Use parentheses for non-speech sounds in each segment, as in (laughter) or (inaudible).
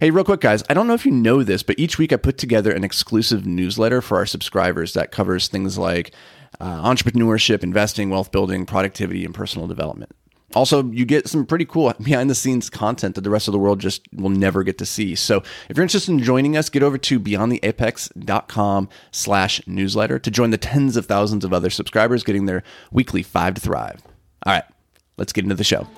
Hey, real quick, guys, I don't know if you know this, but each week I put together an exclusive newsletter for our subscribers that covers things like uh, entrepreneurship, investing, wealth building, productivity, and personal development. Also, you get some pretty cool (laughs) behind the scenes content that the rest of the world just will never get to see. So if you're interested in joining us, get over to beyondtheapex.com slash newsletter to join the tens of thousands of other subscribers getting their weekly five to thrive. All right, let's get into the show.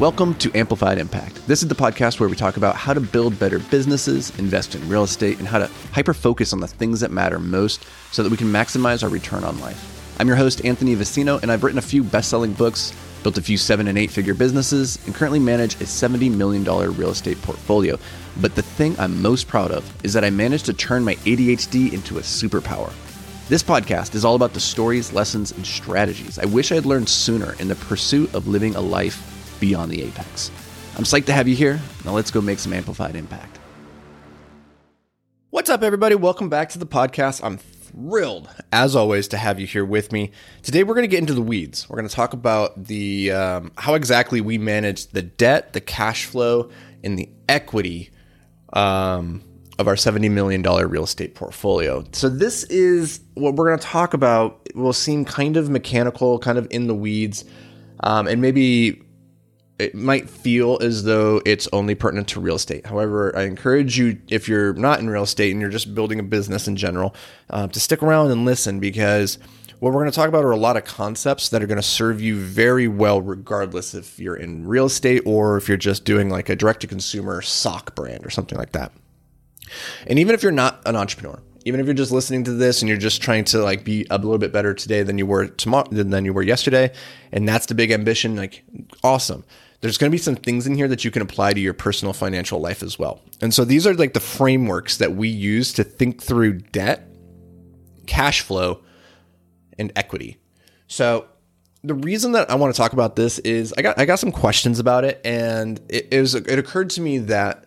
Welcome to Amplified Impact. This is the podcast where we talk about how to build better businesses, invest in real estate, and how to hyper focus on the things that matter most so that we can maximize our return on life. I'm your host, Anthony Vicino, and I've written a few best selling books, built a few seven and eight figure businesses, and currently manage a $70 million real estate portfolio. But the thing I'm most proud of is that I managed to turn my ADHD into a superpower. This podcast is all about the stories, lessons, and strategies I wish I had learned sooner in the pursuit of living a life beyond the apex. I'm psyched to have you here. Now let's go make some amplified impact. What's up, everybody? Welcome back to the podcast. I'm thrilled, as always, to have you here with me. Today, we're going to get into the weeds. We're going to talk about the um, how exactly we manage the debt, the cash flow, and the equity um, of our $70 million real estate portfolio. So, this is what we're going to talk about. It will seem kind of mechanical, kind of in the weeds, um, and maybe it might feel as though it's only pertinent to real estate. However, I encourage you, if you're not in real estate and you're just building a business in general, uh, to stick around and listen because what we're going to talk about are a lot of concepts that are going to serve you very well, regardless if you're in real estate or if you're just doing like a direct to consumer sock brand or something like that. And even if you're not an entrepreneur, even if you're just listening to this and you're just trying to like be a little bit better today than you were tomorrow than you were yesterday, and that's the big ambition, like awesome there's going to be some things in here that you can apply to your personal financial life as well. And so these are like the frameworks that we use to think through debt, cash flow, and equity. So the reason that I want to talk about this is I got I got some questions about it, and it, it was it occurred to me that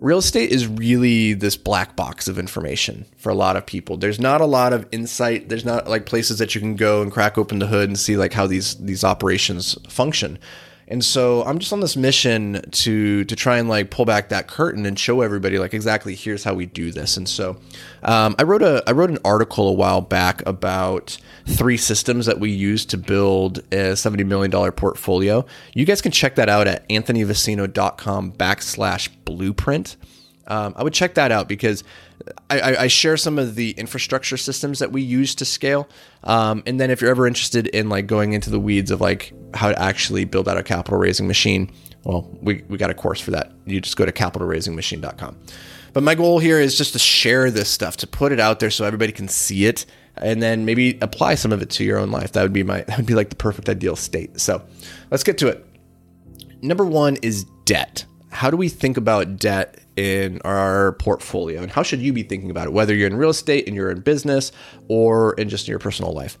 real estate is really this black box of information for a lot of people. There's not a lot of insight. There's not like places that you can go and crack open the hood and see like how these these operations function. And so I'm just on this mission to to try and like pull back that curtain and show everybody like exactly here's how we do this. And so um, I wrote a I wrote an article a while back about three systems that we use to build a $70 million portfolio. You guys can check that out at anthonyvicino.com backslash blueprint. Um, I would check that out because I, I, share some of the infrastructure systems that we use to scale. Um, and then if you're ever interested in like going into the weeds of like how to actually build out a capital raising machine, well, we, we got a course for that. You just go to capitalraisingmachine.com. But my goal here is just to share this stuff, to put it out there so everybody can see it and then maybe apply some of it to your own life. That would be my (laughs) that would be like the perfect ideal state. So let's get to it. Number one is debt. How do we think about debt in our portfolio and how should you be thinking about it whether you're in real estate and you're in business or in just your personal life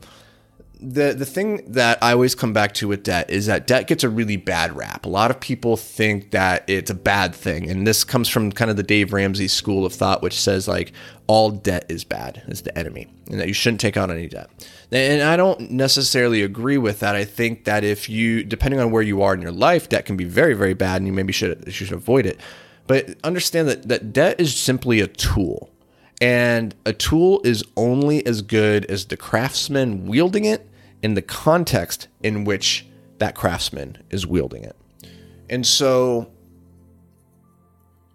the the thing that I always come back to with debt is that debt gets a really bad rap. A lot of people think that it's a bad thing, and this comes from kind of the Dave Ramsey school of thought, which says like all debt is bad, is the enemy, and that you shouldn't take on any debt. And I don't necessarily agree with that. I think that if you, depending on where you are in your life, debt can be very very bad, and you maybe should you should avoid it. But understand that, that debt is simply a tool. And a tool is only as good as the craftsman wielding it in the context in which that craftsman is wielding it. And so,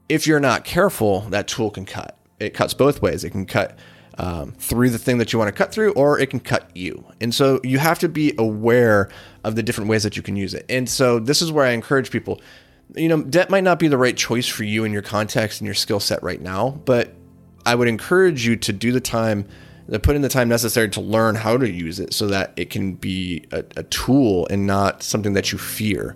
if you're not careful, that tool can cut. It cuts both ways. It can cut um, through the thing that you want to cut through, or it can cut you. And so, you have to be aware of the different ways that you can use it. And so, this is where I encourage people you know, debt might not be the right choice for you in your context and your skill set right now, but I would encourage you to do the time, to put in the time necessary to learn how to use it so that it can be a, a tool and not something that you fear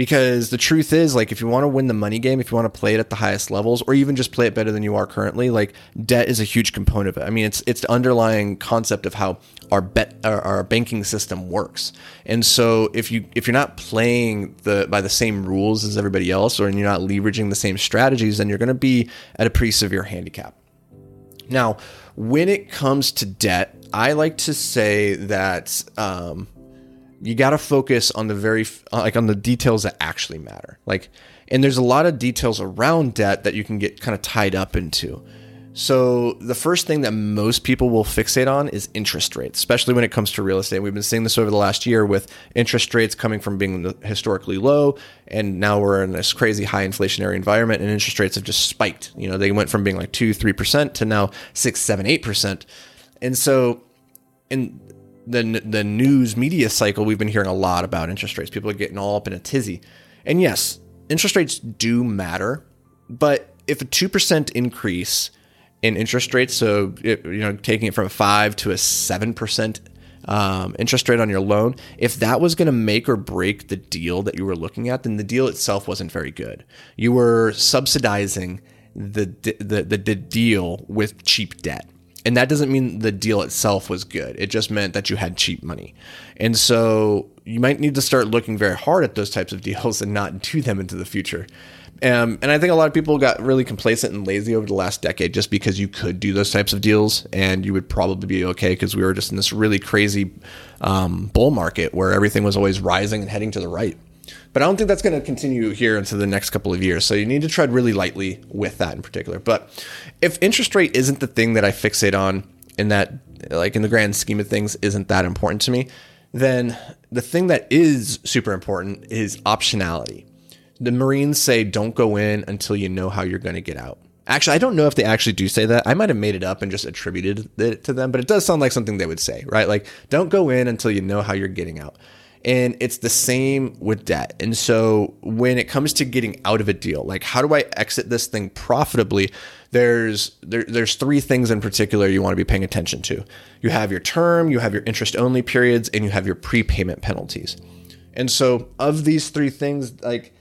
because the truth is like if you want to win the money game if you want to play it at the highest levels or even just play it better than you are currently like debt is a huge component of it. I mean it's it's the underlying concept of how our bet our, our banking system works. And so if you if you're not playing the by the same rules as everybody else or you're not leveraging the same strategies then you're going to be at a pretty severe handicap. Now when it comes to debt i like to say that um, you got to focus on the very uh, like on the details that actually matter like And there's a lot of details around debt that you can get kind of tied up into. So, the first thing that most people will fixate on is interest rates, especially when it comes to real estate. We've been seeing this over the last year with interest rates coming from being historically low, and now we're in this crazy high inflationary environment, and interest rates have just spiked. You know, they went from being like 2 3% to now 6 7 8%. And so, in the, the news media cycle, we've been hearing a lot about interest rates. People are getting all up in a tizzy. And yes, interest rates do matter, but if a 2% increase, in interest rates. So, it, you know, taking it from a five to a seven percent um, interest rate on your loan, if that was going to make or break the deal that you were looking at, then the deal itself wasn't very good. You were subsidizing the the the, the deal with cheap debt. And that doesn't mean the deal itself was good. It just meant that you had cheap money. And so you might need to start looking very hard at those types of (laughs) deals and not do them into the future. Um, and I think a lot of people got really complacent and lazy over the last decade just because you could do those types of deals and you would probably be okay because we were just in this really crazy um, bull market where everything was always rising and heading to the right. But I don't think that's going to continue here into the next couple of years. So you need to tread really lightly with that in particular. But if interest rate isn't the thing that I fixate on in that, like in the grand scheme of things, isn't that important to me, then the thing that is super important is optionality the Marines say don't go in until you know how you're going to get out. Actually, I don't know if they actually do say that. I might have made it up and just attributed it to them, but it does sound like something they would say, right? Like, don't go in until you know how you're getting out. And it's the same with debt. And so when it comes to getting out of a deal, like how do I exit this thing profitably? There's there, there's three things in particular you want to be paying attention to. You have your term, you have your interest only periods, and you have your prepayment penalties. And so of these three things, like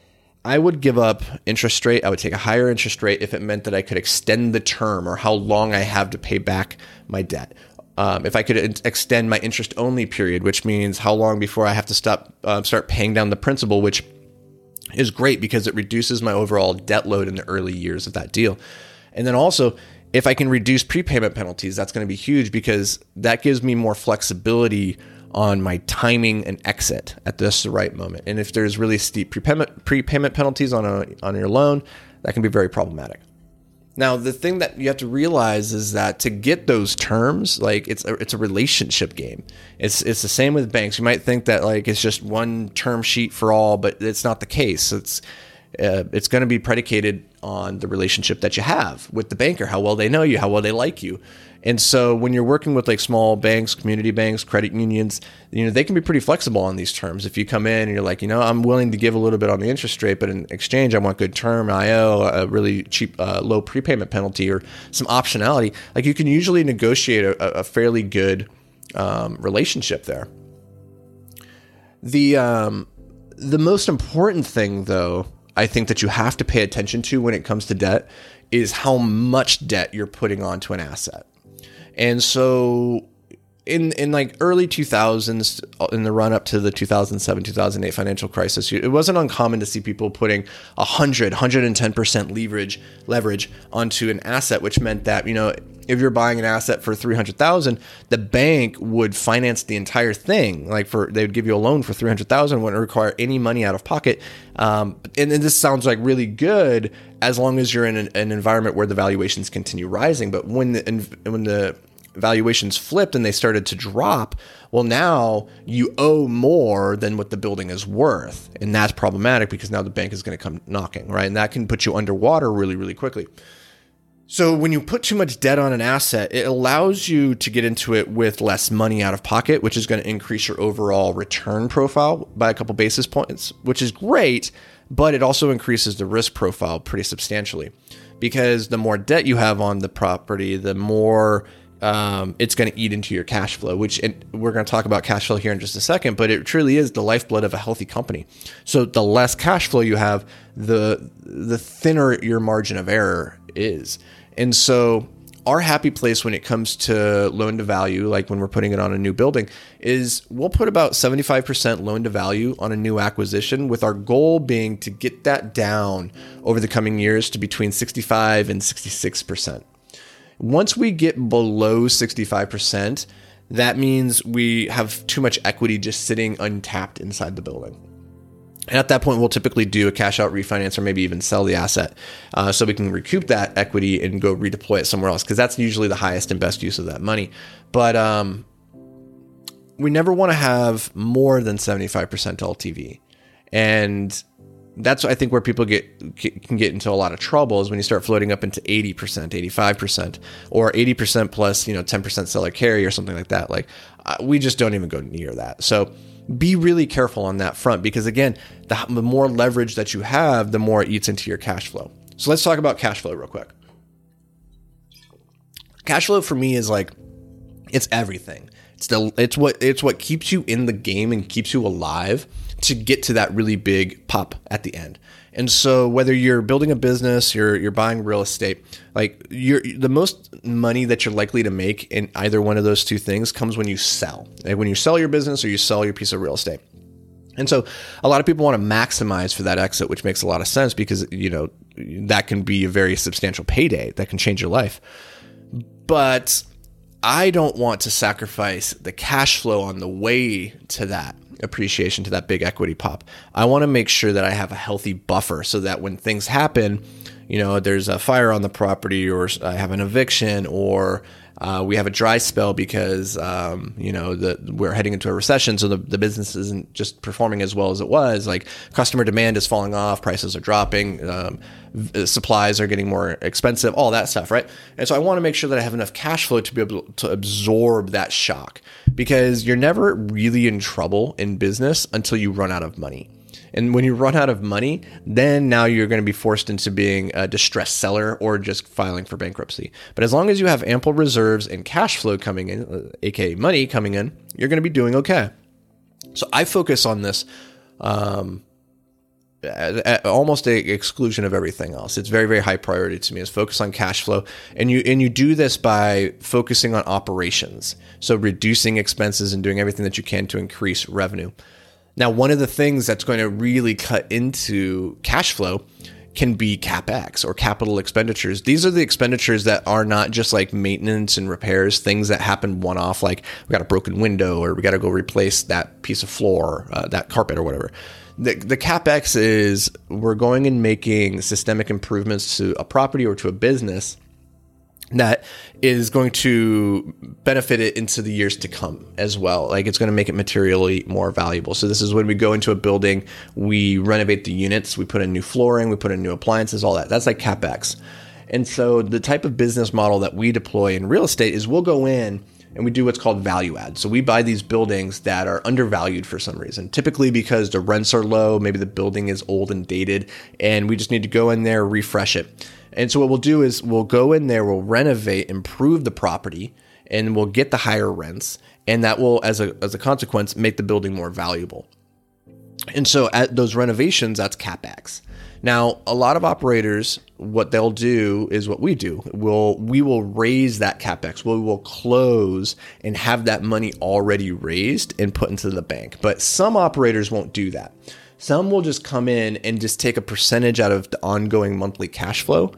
I would give up interest rate. I would take a higher interest rate if it meant that I could extend the term or how long I have to pay back my debt. Um, if I could extend my interest only period, which means how long before I have to stop uh, start paying down the principal, which is great because it reduces my overall debt load in the early years of that deal. And then also, if I can reduce prepayment penalties, that's going to be huge because that gives me more flexibility on my timing and exit at this right moment. And if there's really steep prepayment prepayment penalties on a on your loan, that can be very problematic. Now, the thing that you have to realize is that to get those terms, like it's a, it's a relationship game. It's it's the same with banks. You might think that like it's just one term sheet for all, but it's not the case. It's uh, it's going to be predicated on the relationship that you have with the banker, how well they know you, how well they like you. And so when you're working with like small banks, community banks, credit unions, you know, they can be pretty flexible on these terms. If you come in and you're like, you know, I'm willing to give a little bit on the interest rate, but in exchange, I want good term IO, a really cheap, uh, low prepayment penalty or some optionality, like you can usually negotiate a, a fairly good um, relationship there. The, um, the most important thing though, I think that you have to pay attention to when it comes to debt is how much debt you're putting onto an asset. And so in in like early 2000s uh, in the run up to the 2007 2008 financial crisis it wasn't uncommon to see people putting 100 110% leverage leverage onto an asset which meant that you know if you're buying an asset for 300,000 the bank would finance the entire thing like for they would give you a loan for 300,000 wouldn't require any money out of pocket um, and, this sounds like really good as long as you're in an, an environment where the valuations continue rising but when the when the valuations flipped and they started to drop, well, now you owe more than what the building is worth. And that's problematic because now the bank is going to come knocking, right? And that can put you underwater really, really quickly. So when you put too much debt on an asset, it allows you to get into it with less money out of pocket, which is going to increase your overall return profile by a couple basis points, which is great, but it also increases the risk profile pretty substantially. Because the more debt you have on the property, the more um, it's going to eat into your cash flow, which we're going to talk about cash flow here in just a second, but it truly is the lifeblood of a healthy company. So the less cash flow you have, the the thinner your margin of error is. And so our happy place when it comes to loan to value, like when we're putting it on a new building, is we'll put about 75% loan to value on a new acquisition, with our goal being to get that down over the coming years to between 65 and 66%. Once we get below 65%, that means we have too much equity just sitting untapped inside the building. And at that point, we'll typically do a cash out refinance or maybe even sell the asset uh, so we can recoup that equity and go redeploy it somewhere else because that's usually the highest and best use of that money. But um, we never want to have more than 75% LTV. And that's I think where people get can get into a lot of trouble is when you start floating up into 80%, 85% or 80% plus, you know, 10% seller carry or something like that. Like uh, we just don't even go near that. So be really careful on that front because again, the, the more leverage that you have, the more it eats into your cash flow. So let's talk about cash flow real quick. Cash flow for me is like it's everything. It's the it's what it's what keeps you in the game and keeps you alive to get to that really big pop at the end. And so whether you're building a business, you're you're buying real estate, like you're the most money that you're likely to make in either one of those two things comes when you sell. Like when you sell your business or you sell your piece of real estate. And so a lot of people want to maximize for that exit, which makes a lot of sense because you know that can be a very substantial payday that can change your life. But I don't want to sacrifice the cash flow on the way to that appreciation to that big equity pop. I want to make sure that I have a healthy buffer so that when things happen, you know, there's a fire on the property or I have an eviction or uh, we have a dry spell because um, you know the, we're heading into a recession, so the, the business isn't just performing as well as it was. Like customer demand is falling off, prices are dropping, um, supplies are getting more expensive, all that stuff, right? And so I want to make sure that I have enough cash flow to be able to absorb that shock because you're never really in trouble in business until you run out of money. And when you run out of money, then now you're going to be forced into being a distressed seller or just filing for bankruptcy. But as long as you have ample reserves and cash flow coming in, uh, aka money coming in, you're going to be doing okay. So I focus on this um, at, at almost a exclusion of everything else. It's very very high priority to me. Is focus on cash flow, and you and you do this by focusing on operations. So reducing expenses and doing everything that you can to increase revenue. Now, one of the things that's going to really cut into cash flow can be capex or capital expenditures. These are the expenditures that are not just like maintenance and repairs, things that happen one off, like we got a broken window or we got to go replace that piece of floor, uh, that carpet or whatever. The, the capex is we're going and making systemic improvements to a property or to a business that is going to benefit it into the years to come as well. Like it's going to make it materially more valuable. So this is when we go into a building, we renovate the units, we put in new flooring, we put in new appliances, all that. That's like capex. And so the type of business model that we deploy in real estate is we'll go in and we do what's called value add. So we buy these buildings that are undervalued for some reason, typically because the rents are low, maybe the building is old and dated, and we just need to go in there, refresh it. And so what we'll do is we'll go in there, we'll renovate, improve the property, and we'll get the higher rents, and that will, as a as a consequence, make the building more valuable. And so at those renovations, that's capex. Now, a lot of operators, what they'll do is what we do. We'll we will raise that capex. We will close and have that money already raised and put into the bank. But some operators won't do that. Some will just come in and just take a percentage out of the ongoing monthly cash flow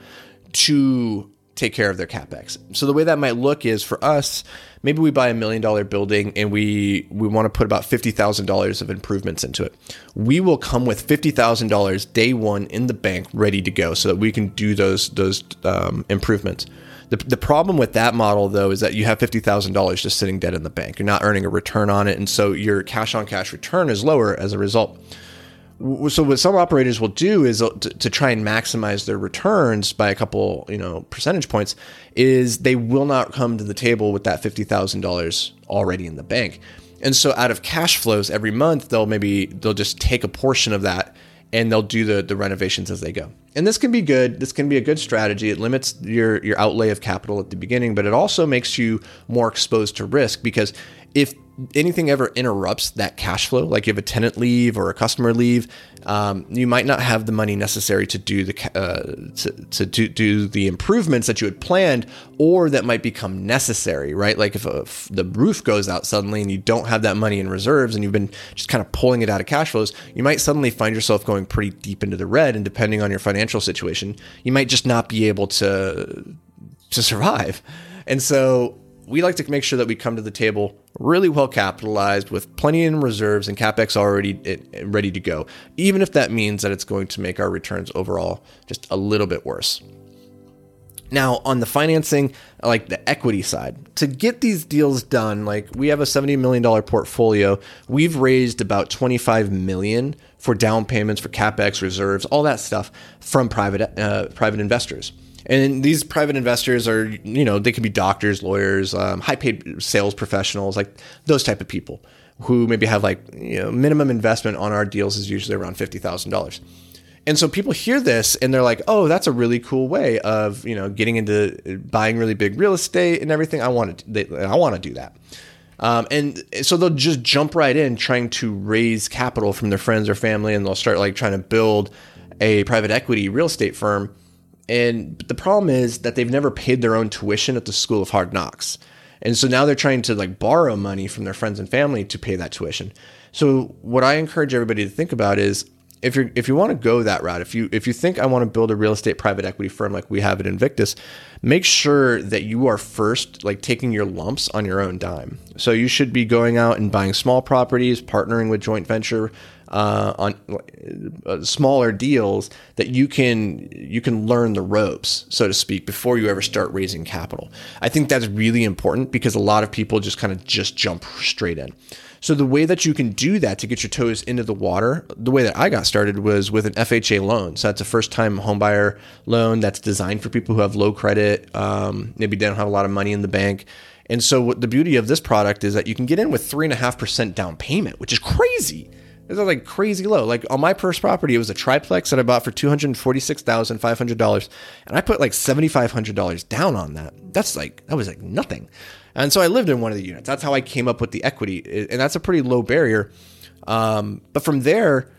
to take care of their capex. So the way that might look is for us, maybe we buy a million dollar building and we we want to put about $50,000 of improvements into it. We will come with $50,000 day 1 in the bank ready to go so that we can do those those um, improvements. The, the problem with that model though is that you have $50,000 just sitting dead in the bank. You're not earning a return on it and so your cash on cash return is lower as a result so what some operators will do is uh, to, to, try and maximize their returns by a couple you know percentage points is they will not come to the table with that $50000 already in the bank. And so out of cash flows every month they'll maybe they'll just take a portion of that and they'll do the, the renovations as they go. And this can be good this can be a good strategy. It limits your your outlay of capital at the beginning but it also makes you more exposed to risk because if anything ever interrupts that cash flow, like you have a tenant leave or a customer leave, um, you might not have the money necessary to do the uh, to, to do, do, the improvements that you had planned, or that might become necessary. Right, like if, a, if, the roof goes out suddenly and you don't have that money in reserves, and you've been just kind of pulling it out of cash flows, you might suddenly find yourself going pretty deep into the red. And depending on your financial situation, you might just not be able to to survive. And so we like to make sure that we come to the table really well capitalized with plenty in reserves and capex already eh, ready to go, even if that means that it's going to make our returns overall just a little bit worse. Now, on the financing, like the equity side, to get these deals done, like we have a $70 million portfolio, we've raised about 25 million for down payments for capex reserves, all that stuff from private uh, private investors. And these private investors are, you know, they can be doctors, lawyers, um, high paid sales professionals, like those type of people who maybe have like, you know, minimum investment on our deals is usually around $50,000. And so people hear this and they're like, "Oh, that's a really cool way of you know getting into buying really big real estate and everything. I want to, they, I want to do that." Um, and so they'll just jump right in trying to raise capital from their friends or family, and they'll start like trying to build a private equity real estate firm. And the problem is that they've never paid their own tuition at the School of Hard Knocks. And so now they're trying to like borrow money from their friends and family to pay that tuition. So what I encourage everybody to think about is if you if you want to go that route, if you if you think I want to build a real estate private equity firm like we have at Invictus, make sure that you are first like taking your lumps on your own dime. So you should be going out and buying small properties, partnering with joint venture uh, on uh, smaller deals that you can you can learn the ropes, so to speak, before you ever start raising capital. I think that's really important because a lot of people just kind of just jump straight in. So the way that you can do that to get your toes into the water, the way that I got started was with an FHA loan. So that's a first time homebuyer loan that's designed for people who have low credit, um, maybe they don't have a lot of money in the bank. And so what the beauty of this product is that you can get in with three and a half percent down payment, which is crazy. It's like crazy low. Like on my first property, it was a triplex that I bought for two hundred forty six thousand five hundred dollars, and I put like seventy five hundred dollars down on that. That's like that was like nothing. And so I lived in one of the units. That's how I came up with the equity, and that's a pretty low barrier. Um, but from there,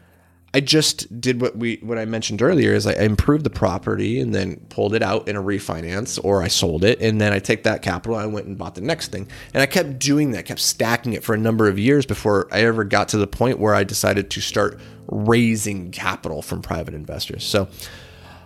I just did what we what I mentioned earlier is I improved the property and then pulled it out in a refinance or I sold it and then I take that capital I went and bought the next thing and I kept doing that kept stacking it for a number of years before I ever got to the point where I decided to start raising capital from private investors. So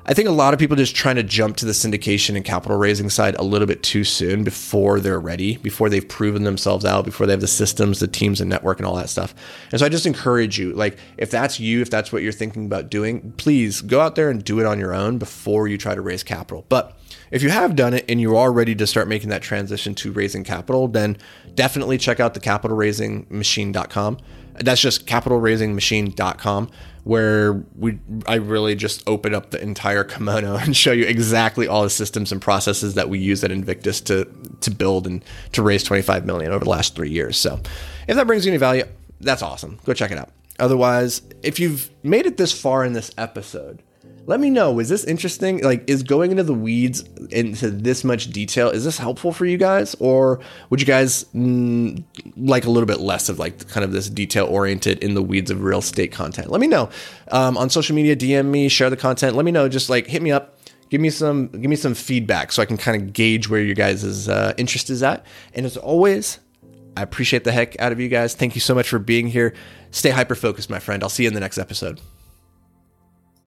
I think a lot of people just trying to jump to the syndication and capital raising side a little bit too soon before they're ready, before they've proven themselves out, before they have the systems, the teams, and network, and all that stuff. And so I just encourage you, like, if that's you, if that's what you're thinking about doing, please go out there and do it on your own before you try to raise capital. But if you have done it and you are ready to start making that transition to raising capital, then definitely check out the capitalraisingmachine.com. That's just capitalraisingmachine.com where we I really just open up the entire kimono (laughs) and show you exactly all the systems and processes that we use at Invictus to to build and to raise 25 million over the last 3 years. So, if that brings you any value, that's awesome. Go check it out. Otherwise, if you've made it this far in this episode, let me know. is this interesting? Like, is going into the weeds into this much detail is this helpful for you guys, or would you guys mm, like a little bit less of like kind of this detail oriented in the weeds of real estate content? Let me know um, on social media. DM me, share the content. Let me know. Just like hit me up. Give me some give me some feedback so I can kind of gauge where your guys' uh, interest is at. And as always, I appreciate the heck out of you guys. Thank you so much for being here. Stay hyper focused, my friend. I'll see you in the next episode.